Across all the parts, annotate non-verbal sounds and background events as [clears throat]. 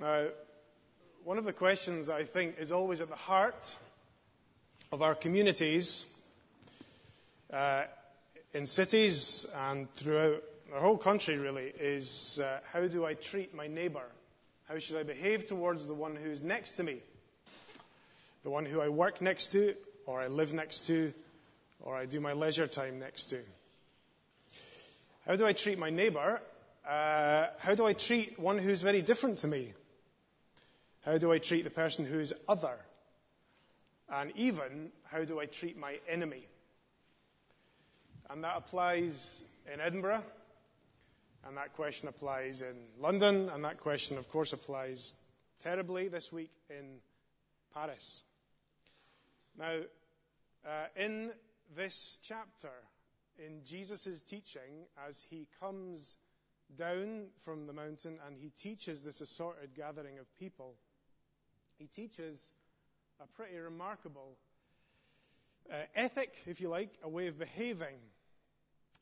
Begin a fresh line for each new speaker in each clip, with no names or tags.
Now, one of the questions I think is always at the heart of our communities uh, in cities and throughout the whole country, really, is uh, how do I treat my neighbour? How should I behave towards the one who's next to me? The one who I work next to, or I live next to, or I do my leisure time next to. How do I treat my neighbour? Uh, how do I treat one who's very different to me? How do I treat the person who is other? And even, how do I treat my enemy? And that applies in Edinburgh, and that question applies in London, and that question, of course, applies terribly this week in Paris. Now, uh, in this chapter, in Jesus' teaching, as he comes down from the mountain and he teaches this assorted gathering of people, he teaches a pretty remarkable uh, ethic, if you like, a way of behaving.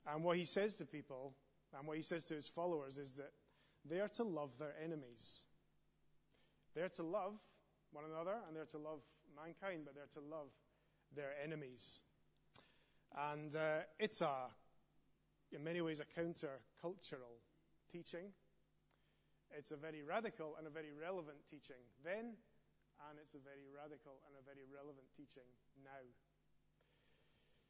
And what he says to people, and what he says to his followers, is that they are to love their enemies. They're to love one another, and they're to love mankind, but they're to love their enemies. And uh, it's a, in many ways, a counter-cultural teaching. It's a very radical and a very relevant teaching then, and it's a very radical and a very relevant teaching now.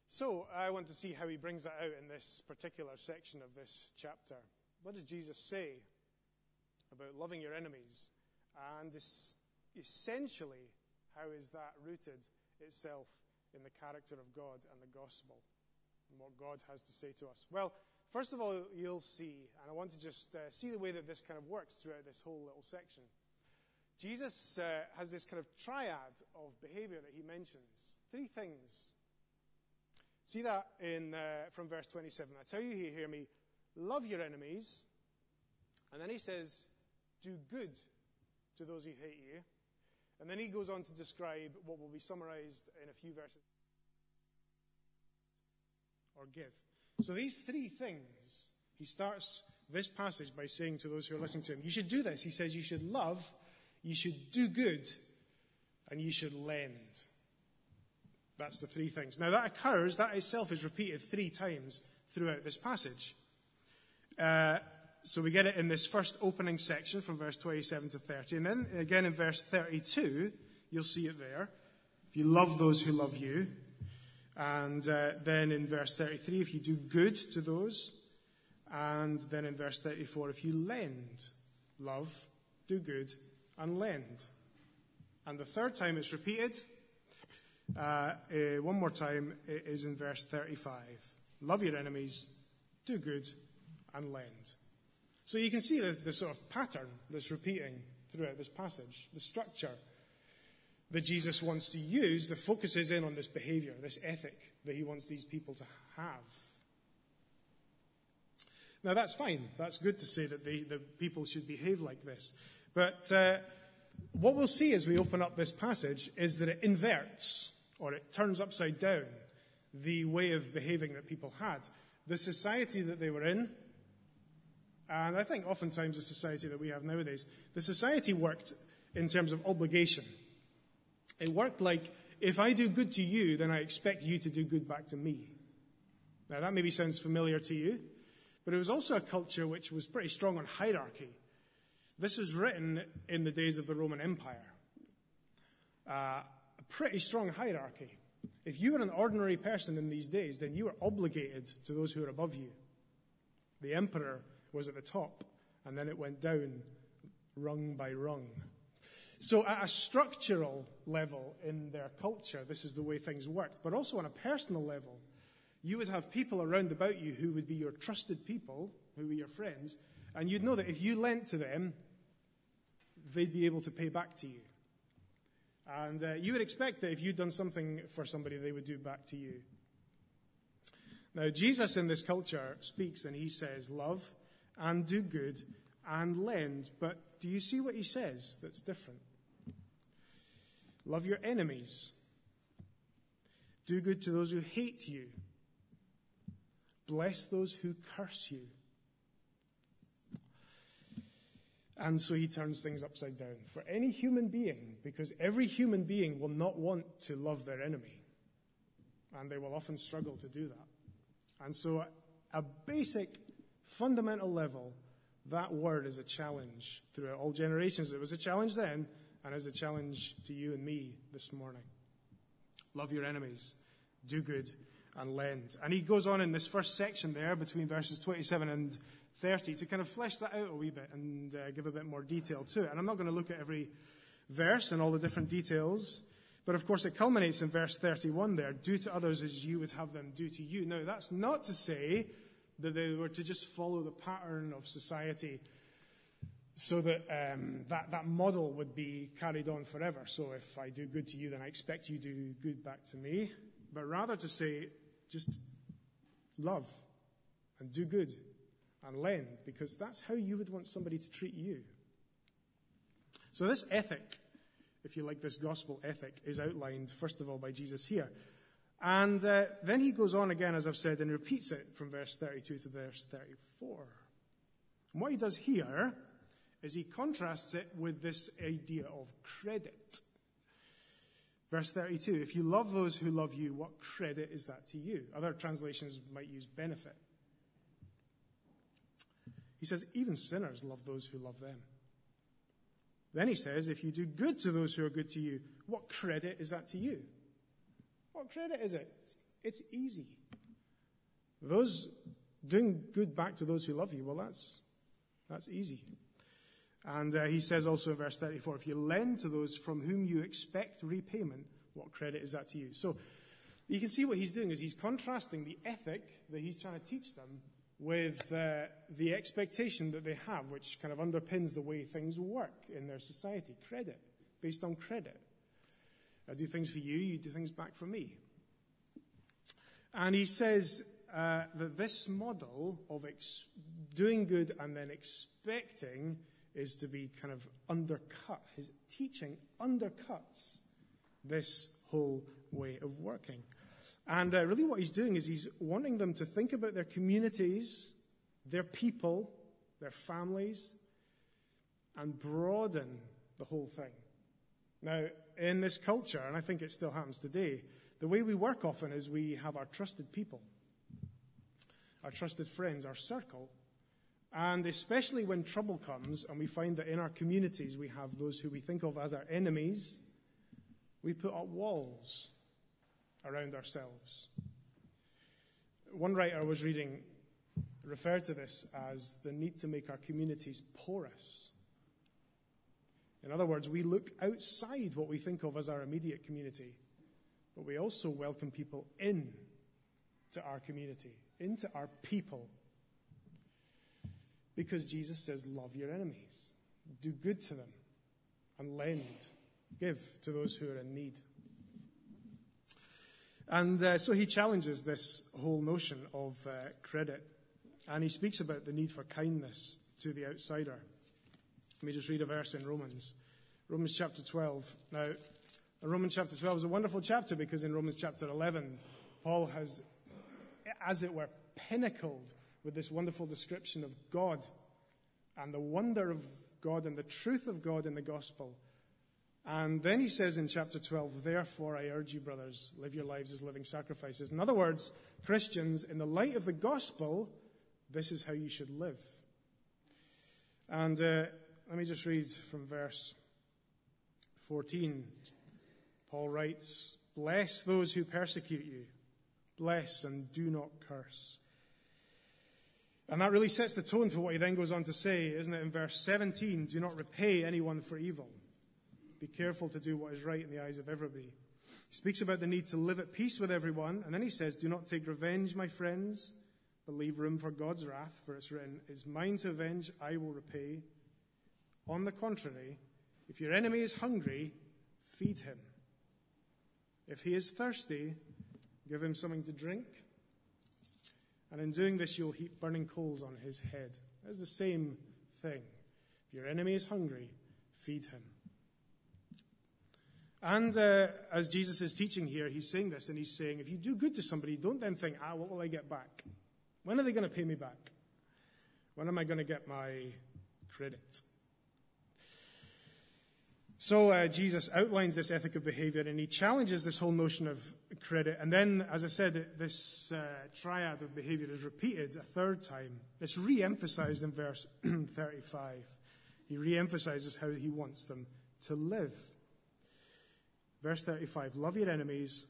So I want to see how he brings that out in this particular section of this chapter. What does Jesus say about loving your enemies? And essentially, how is that rooted itself in the character of God and the gospel and what God has to say to us? Well, first of all, you'll see, and I want to just uh, see the way that this kind of works throughout this whole little section. Jesus uh, has this kind of triad of behavior that he mentions. Three things. See that in, uh, from verse 27. I tell you here, hear me, love your enemies. And then he says, do good to those who hate you. And then he goes on to describe what will be summarized in a few verses. Or give. So these three things, he starts this passage by saying to those who are listening to him, you should do this. He says you should love you should do good, and you should lend. That's the three things. Now, that occurs, that itself is repeated three times throughout this passage. Uh, so we get it in this first opening section from verse 27 to 30. And then again in verse 32, you'll see it there. If you love those who love you. And uh, then in verse 33, if you do good to those. And then in verse 34, if you lend, love, do good, and lend. And the third time it's repeated, uh, uh, one more time, is in verse 35. Love your enemies, do good, and lend. So you can see the, the sort of pattern that's repeating throughout this passage, the structure that Jesus wants to use that focuses in on this behavior, this ethic that he wants these people to have. Now, that's fine. That's good to say that the people should behave like this. But uh, what we'll see as we open up this passage is that it inverts, or it turns upside down, the way of behaving that people had. The society that they were in, and I think oftentimes the society that we have nowadays, the society worked in terms of obligation. It worked like, if I do good to you, then I expect you to do good back to me. Now, that maybe sounds familiar to you, but it was also a culture which was pretty strong on hierarchy. This is written in the days of the Roman Empire. Uh, a pretty strong hierarchy. If you were an ordinary person in these days, then you were obligated to those who were above you. The emperor was at the top, and then it went down rung by rung. So, at a structural level in their culture, this is the way things worked. But also on a personal level, you would have people around about you who would be your trusted people, who were your friends, and you'd know that if you lent to them, they'd be able to pay back to you. And uh, you would expect that if you'd done something for somebody, they would do back to you. Now, Jesus in this culture speaks and he says, Love and do good and lend. But do you see what he says that's different? Love your enemies. Do good to those who hate you. Bless those who curse you. And so he turns things upside down for any human being, because every human being will not want to love their enemy. And they will often struggle to do that. And so, at a basic, fundamental level, that word is a challenge throughout all generations. It was a challenge then, and is a challenge to you and me this morning. Love your enemies, do good, and lend. And he goes on in this first section there between verses 27 and 30 to kind of flesh that out a wee bit and uh, give a bit more detail to it. And I'm not going to look at every verse and all the different details. But of course, it culminates in verse 31 there do to others as you would have them do to you. Now, that's not to say that they were to just follow the pattern of society so that um, that, that model would be carried on forever. So if I do good to you, then I expect you to do good back to me. But rather to say, just love and do good and lend, because that's how you would want somebody to treat you. So, this ethic, if you like, this gospel ethic, is outlined, first of all, by Jesus here. And uh, then he goes on again, as I've said, and repeats it from verse 32 to verse 34. And what he does here is he contrasts it with this idea of credit. Verse 32 If you love those who love you, what credit is that to you? Other translations might use benefit. He says, even sinners love those who love them. Then he says, if you do good to those who are good to you, what credit is that to you? What credit is it? It's easy. Those doing good back to those who love you, well, that's, that's easy. And uh, he says also in verse 34 if you lend to those from whom you expect repayment, what credit is that to you? So you can see what he's doing is he's contrasting the ethic that he's trying to teach them with uh, the expectation that they have, which kind of underpins the way things work in their society credit, based on credit. I do things for you, you do things back for me. And he says uh, that this model of ex- doing good and then expecting is to be kind of undercut. His teaching undercuts this whole way of working. And uh, really, what he's doing is he's wanting them to think about their communities, their people, their families, and broaden the whole thing. Now, in this culture, and I think it still happens today, the way we work often is we have our trusted people, our trusted friends, our circle. And especially when trouble comes and we find that in our communities we have those who we think of as our enemies, we put up walls around ourselves. One writer I was reading referred to this as the need to make our communities porous. In other words, we look outside what we think of as our immediate community, but we also welcome people in to our community, into our people. Because Jesus says, Love your enemies, do good to them, and lend, give to those who are in need. And uh, so he challenges this whole notion of uh, credit. And he speaks about the need for kindness to the outsider. Let me just read a verse in Romans. Romans chapter 12. Now, Romans chapter 12 is a wonderful chapter because in Romans chapter 11, Paul has, as it were, pinnacled with this wonderful description of God and the wonder of God and the truth of God in the gospel. And then he says in chapter 12, Therefore I urge you, brothers, live your lives as living sacrifices. In other words, Christians, in the light of the gospel, this is how you should live. And uh, let me just read from verse 14. Paul writes, Bless those who persecute you, bless and do not curse. And that really sets the tone for what he then goes on to say, isn't it, in verse 17? Do not repay anyone for evil. Be careful to do what is right in the eyes of everybody. He speaks about the need to live at peace with everyone, and then he says, Do not take revenge, my friends, but leave room for God's wrath, for it's written, It's mine to avenge, I will repay. On the contrary, if your enemy is hungry, feed him. If he is thirsty, give him something to drink. And in doing this, you'll heap burning coals on his head. It's the same thing. If your enemy is hungry, feed him. And uh, as Jesus is teaching here, he's saying this, and he's saying, if you do good to somebody, don't then think, ah, what will I get back? When are they going to pay me back? When am I going to get my credit? So uh, Jesus outlines this ethic of behavior and he challenges this whole notion of credit. And then, as I said, this uh, triad of behavior is repeated a third time. It's re emphasized in verse [clears throat] 35. He re emphasizes how he wants them to live. Verse 35 Love your enemies,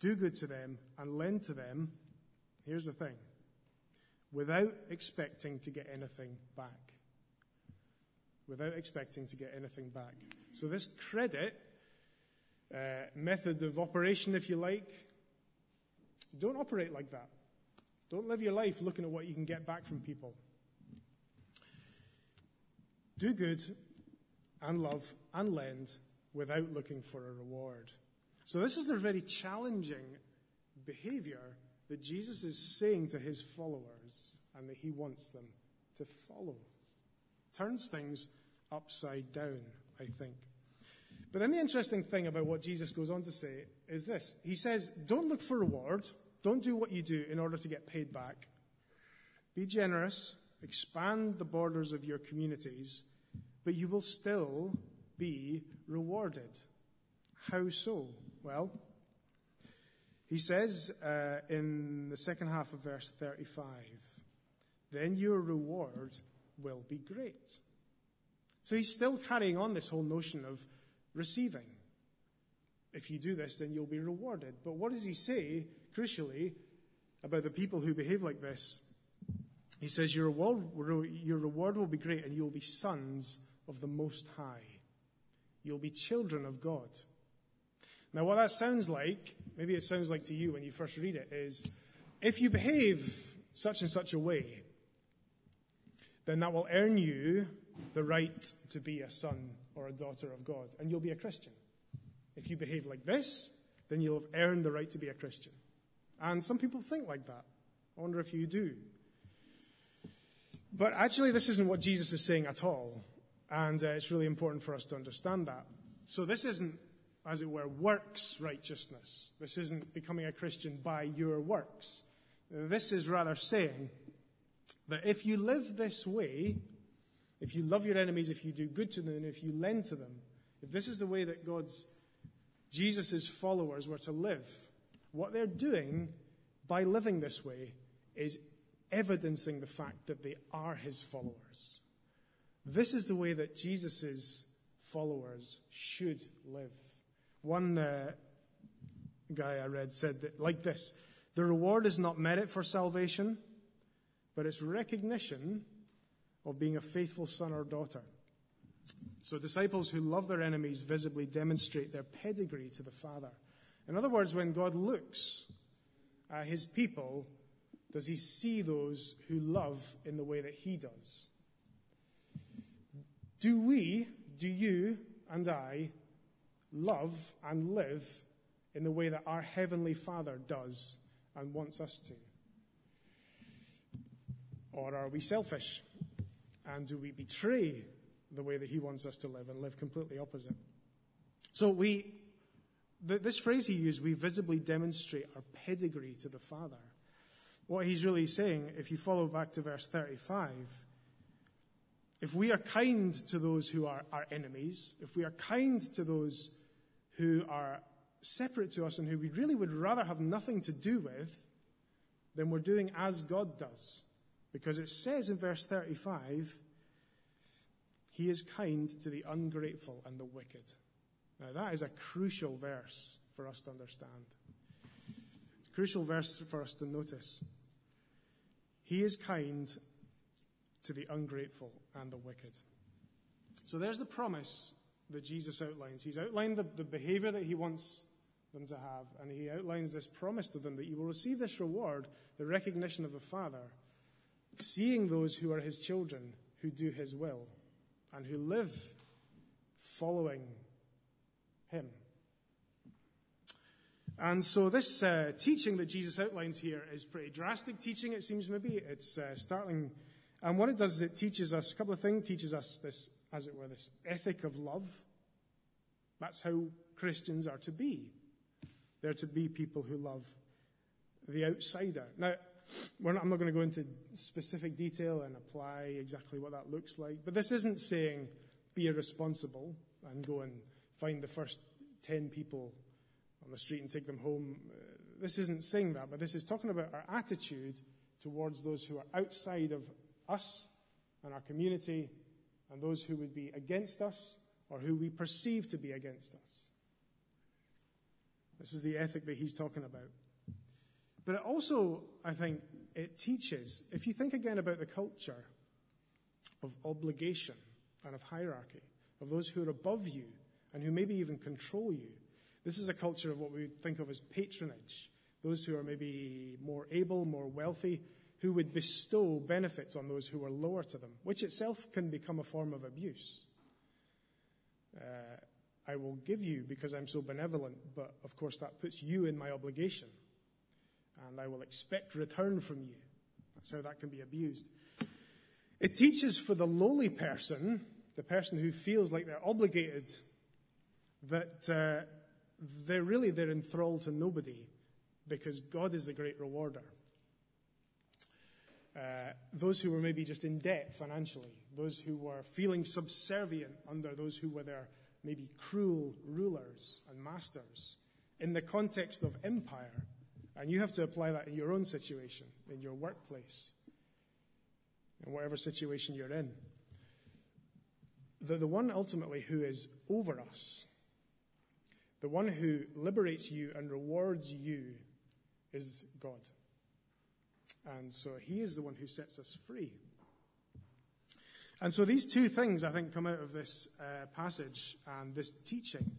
do good to them, and lend to them. Here's the thing without expecting to get anything back. Without expecting to get anything back. So, this credit uh, method of operation, if you like, don't operate like that. Don't live your life looking at what you can get back from people. Do good and love and lend without looking for a reward. So, this is a very challenging behavior that Jesus is saying to his followers and that he wants them to follow. Turns things upside down, I think. But then the interesting thing about what Jesus goes on to say is this He says, Don't look for reward, don't do what you do in order to get paid back. Be generous, expand the borders of your communities, but you will still be rewarded. How so? Well, he says uh, in the second half of verse 35, then your reward will be great. So he's still carrying on this whole notion of receiving. If you do this, then you'll be rewarded. But what does he say, crucially, about the people who behave like this? He says, Your reward, your reward will be great, and you'll be sons of the Most High. You'll be children of God. Now, what that sounds like, maybe it sounds like to you when you first read it, is if you behave such and such a way, then that will earn you the right to be a son or a daughter of God, and you'll be a Christian. If you behave like this, then you'll have earned the right to be a Christian. And some people think like that. I wonder if you do. But actually, this isn't what Jesus is saying at all. And uh, it's really important for us to understand that. So, this isn't, as it were, works righteousness. This isn't becoming a Christian by your works. This is rather saying that if you live this way, if you love your enemies, if you do good to them, if you lend to them, if this is the way that God's, Jesus' followers were to live, what they're doing by living this way is evidencing the fact that they are his followers. This is the way that Jesus' followers should live. One uh, guy I read said that, like this The reward is not merit for salvation, but it's recognition of being a faithful son or daughter. So, disciples who love their enemies visibly demonstrate their pedigree to the Father. In other words, when God looks at his people, does he see those who love in the way that he does? Do we, do you and I, love and live in the way that our Heavenly Father does and wants us to? Or are we selfish and do we betray the way that he wants us to live and live completely opposite? So we, this phrase he used, we visibly demonstrate our pedigree to the Father. What he's really saying, if you follow back to verse 35, if we are kind to those who are our enemies, if we are kind to those who are separate to us and who we really would rather have nothing to do with, then we're doing as God does. Because it says in verse 35, He is kind to the ungrateful and the wicked. Now, that is a crucial verse for us to understand. It's a crucial verse for us to notice. He is kind to the ungrateful and the wicked. So there's the promise that Jesus outlines. He's outlined the, the behavior that he wants them to have, and he outlines this promise to them that you will receive this reward, the recognition of the Father, seeing those who are his children who do his will and who live following him. And so, this uh, teaching that Jesus outlines here is pretty drastic teaching, it seems maybe. It's uh, startling. And what it does is it teaches us a couple of things. Teaches us this, as it were, this ethic of love. That's how Christians are to be. They're to be people who love the outsider. Now, not, I'm not going to go into specific detail and apply exactly what that looks like, but this isn't saying be irresponsible. and go and find the first 10 people on the street and take them home. This isn't saying that, but this is talking about our attitude towards those who are outside of us and our community and those who would be against us or who we perceive to be against us. This is the ethic that he's talking about. But it also, I think, it teaches, if you think again about the culture of obligation and of hierarchy, of those who are above you and who maybe even control you, this is a culture of what we think of as patronage. Those who are maybe more able, more wealthy, who would bestow benefits on those who are lower to them, which itself can become a form of abuse. Uh, I will give you because I'm so benevolent, but of course that puts you in my obligation. And I will expect return from you. That's how that can be abused. It teaches for the lowly person, the person who feels like they're obligated, that uh, they're really they're enthralled to nobody because God is the great rewarder. Uh, those who were maybe just in debt financially, those who were feeling subservient under those who were their maybe cruel rulers and masters in the context of empire. And you have to apply that in your own situation, in your workplace, in whatever situation you're in. The, the one ultimately who is over us, the one who liberates you and rewards you, is God. And so he is the one who sets us free. And so these two things, I think, come out of this uh, passage and this teaching.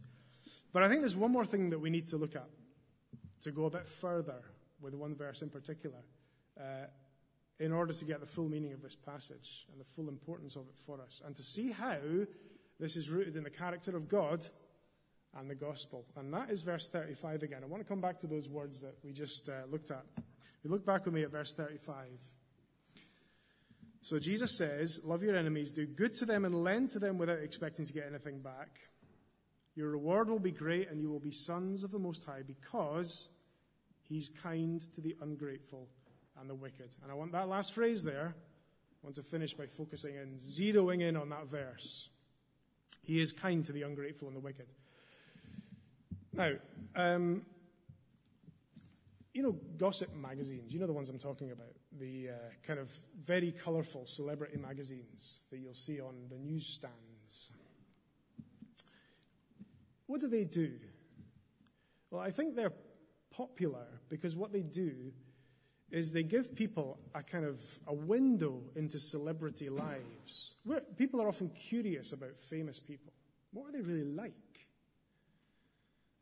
But I think there's one more thing that we need to look at to go a bit further with one verse in particular uh, in order to get the full meaning of this passage and the full importance of it for us and to see how this is rooted in the character of God and the gospel. And that is verse 35 again. I want to come back to those words that we just uh, looked at. We look back with me at verse 35. So Jesus says, Love your enemies, do good to them, and lend to them without expecting to get anything back. Your reward will be great, and you will be sons of the Most High, because He's kind to the ungrateful and the wicked. And I want that last phrase there. I want to finish by focusing in, zeroing in on that verse. He is kind to the ungrateful and the wicked. Now, um, you know, gossip magazines, you know the ones I'm talking about, the uh, kind of very colourful celebrity magazines that you'll see on the newsstands. What do they do? Well, I think they're popular because what they do is they give people a kind of a window into celebrity lives. Where people are often curious about famous people. What are they really like?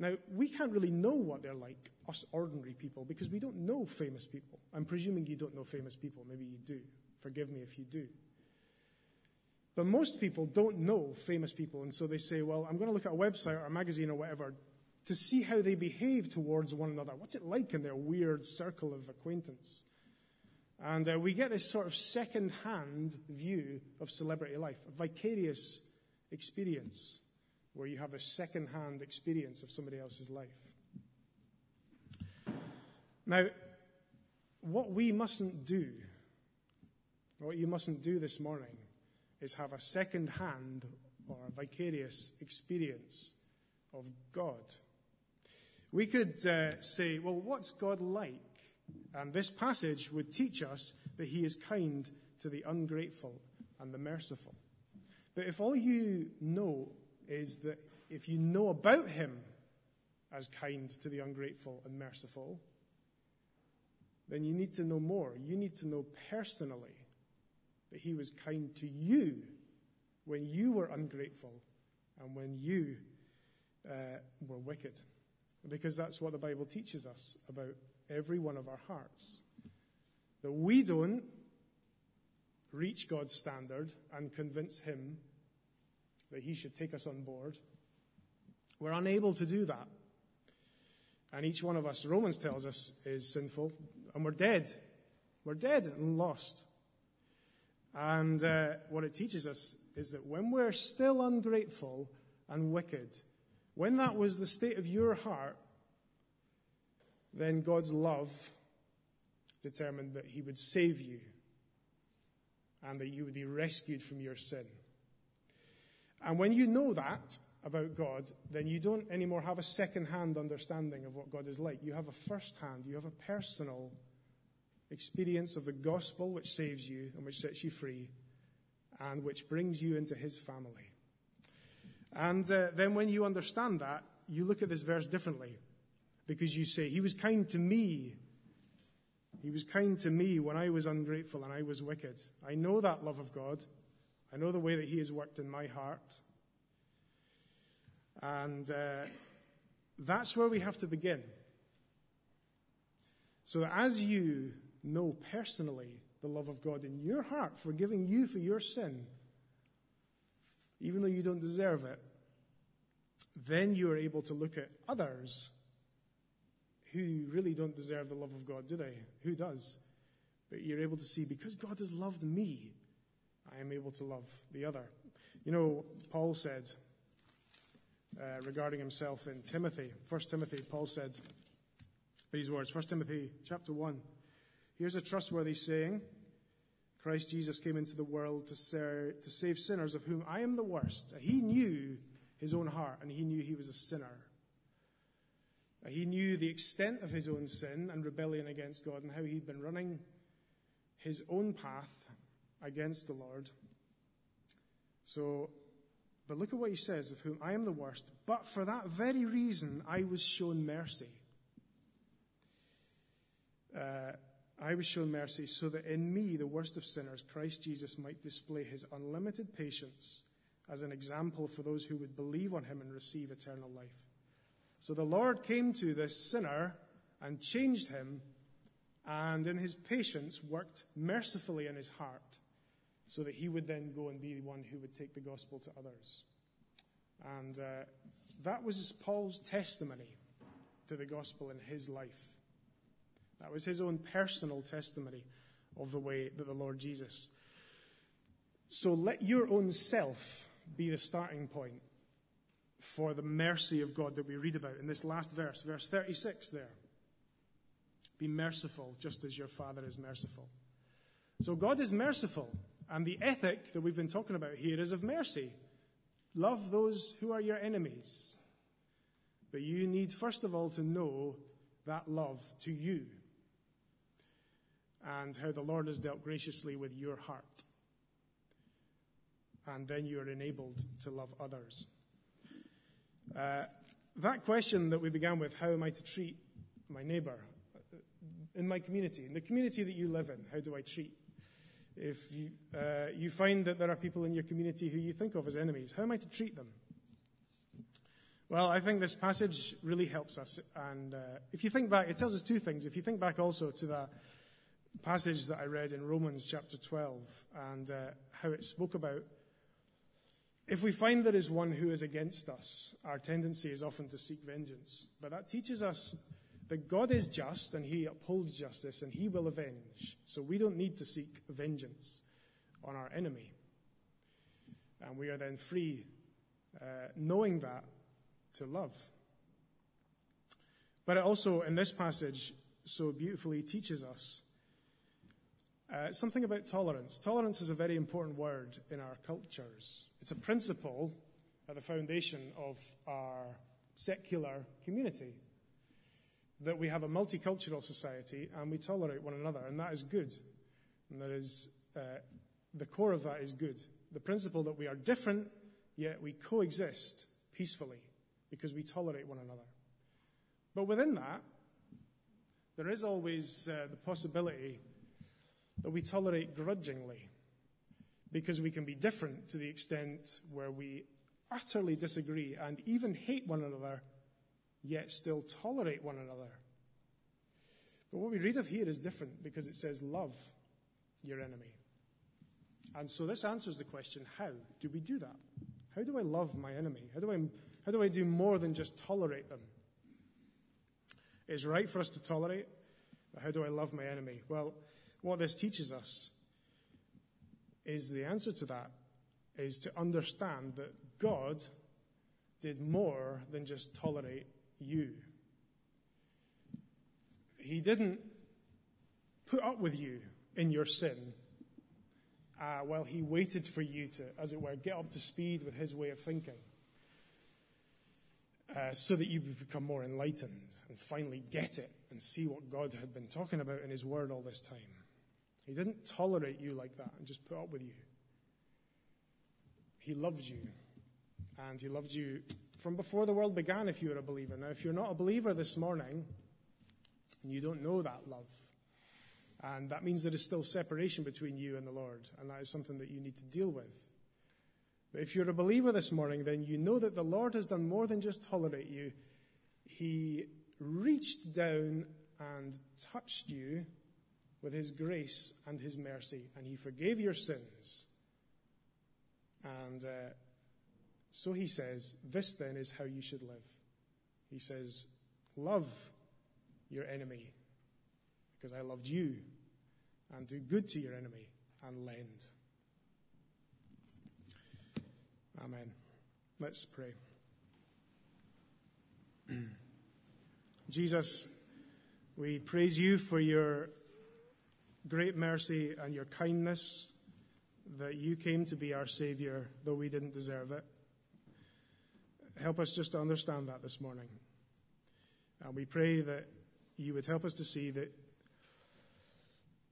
Now, we can't really know what they're like, us ordinary people, because we don't know famous people. I'm presuming you don't know famous people. Maybe you do. Forgive me if you do. But most people don't know famous people, and so they say, well, I'm going to look at a website or a magazine or whatever to see how they behave towards one another. What's it like in their weird circle of acquaintance? And uh, we get this sort of second hand view of celebrity life, a vicarious experience where you have a second hand experience of somebody else's life. Now, what we mustn't do, what you mustn't do this morning, is have a second hand or a vicarious experience of God. We could uh, say, well, what's God like? And this passage would teach us that he is kind to the ungrateful and the merciful. But if all you know is that if you know about him as kind to the ungrateful and merciful, then you need to know more. You need to know personally that he was kind to you when you were ungrateful and when you uh, were wicked. Because that's what the Bible teaches us about every one of our hearts. That we don't reach God's standard and convince him that he should take us on board. We're unable to do that. And each one of us, Romans tells us, is sinful, and we're dead. We're dead and lost. And uh, what it teaches us is that when we're still ungrateful and wicked, when that was the state of your heart, then God's love determined that He would save you and that you would be rescued from your sin. And when you know that, about God, then you don't anymore have a second hand understanding of what God is like. You have a first hand, you have a personal experience of the gospel which saves you and which sets you free and which brings you into his family. And uh, then when you understand that, you look at this verse differently because you say, He was kind to me. He was kind to me when I was ungrateful and I was wicked. I know that love of God. I know the way that He has worked in my heart. And uh, that's where we have to begin. So that as you know personally the love of God in your heart, forgiving you for your sin, even though you don't deserve it, then you are able to look at others who really don't deserve the love of God, do they? Who does? But you're able to see, because God has loved me, I am able to love the other. You know, Paul said uh, regarding himself in Timothy, 1 Timothy, Paul said these words, 1 Timothy chapter 1. Here's a trustworthy saying Christ Jesus came into the world to, ser- to save sinners, of whom I am the worst. He knew his own heart, and he knew he was a sinner. He knew the extent of his own sin and rebellion against God and how he'd been running his own path against the Lord. So, but look at what he says, of whom I am the worst. But for that very reason, I was shown mercy. Uh, I was shown mercy so that in me, the worst of sinners, Christ Jesus might display his unlimited patience as an example for those who would believe on him and receive eternal life. So the Lord came to this sinner and changed him, and in his patience worked mercifully in his heart so that he would then go and be the one who would take the gospel to others. And uh, that was Paul's testimony to the gospel in his life. That was his own personal testimony of the way that the Lord Jesus. So let your own self be the starting point for the mercy of God that we read about in this last verse, verse 36 there. Be merciful just as your Father is merciful. So God is merciful, and the ethic that we've been talking about here is of mercy. Love those who are your enemies. But you need, first of all, to know that love to you and how the Lord has dealt graciously with your heart and then you are enabled to love others. Uh, that question that we began with, how am I to treat my neighbour in my community, in the community that you live in, how do I treat? If you, uh, you find that there are people in your community who you think of as enemies, how am I to treat them? Well, I think this passage really helps us. And uh, if you think back, it tells us two things. If you think back also to that passage that I read in Romans chapter 12 and uh, how it spoke about if we find there is one who is against us, our tendency is often to seek vengeance. But that teaches us that God is just and he upholds justice and he will avenge. So we don't need to seek vengeance on our enemy. And we are then free, uh, knowing that, to love. But it also, in this passage, so beautifully teaches us uh, something about tolerance. Tolerance is a very important word in our cultures. It's a principle at the foundation of our secular community. That we have a multicultural society and we tolerate one another, and that is good. And that is, uh, the core of that is good. The principle that we are different, yet we coexist peacefully because we tolerate one another. But within that, there is always uh, the possibility that we tolerate grudgingly because we can be different to the extent where we utterly disagree and even hate one another, yet still tolerate one another. But what we read of here is different because it says, Love your enemy. And so this answers the question how do we do that? How do I love my enemy? How do I, how do, I do more than just tolerate them? It's right for us to tolerate, but how do I love my enemy? Well, what this teaches us is the answer to that is to understand that God did more than just tolerate you. He didn't put up with you in your sin uh, while he waited for you to, as it were, get up to speed with his way of thinking. uh, so that you would become more enlightened and finally get it and see what God had been talking about in His Word all this time. He didn't tolerate you like that and just put up with you. He loved you. And He loved you from before the world began if you were a believer. Now, if you're not a believer this morning and you don't know that love, and that means there is still separation between you and the Lord, and that is something that you need to deal with. But if you're a believer this morning, then you know that the Lord has done more than just tolerate you. He reached down and touched you with His grace and His mercy, and He forgave your sins. And uh, so He says, This then is how you should live. He says, Love your enemy because I loved you, and do good to your enemy and lend. Amen. Let's pray. [clears throat] Jesus, we praise you for your great mercy and your kindness that you came to be our Savior, though we didn't deserve it. Help us just to understand that this morning. And we pray that you would help us to see that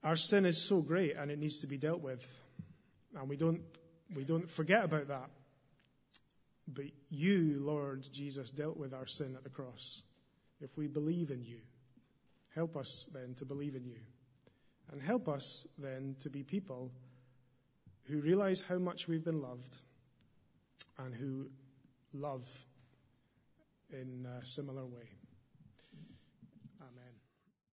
our sin is so great and it needs to be dealt with. And we don't, we don't forget about that. But you, Lord Jesus, dealt with our sin at the cross. If we believe in you, help us then to believe in you. And help us then to be people who realize how much we've been loved and who love in a similar way.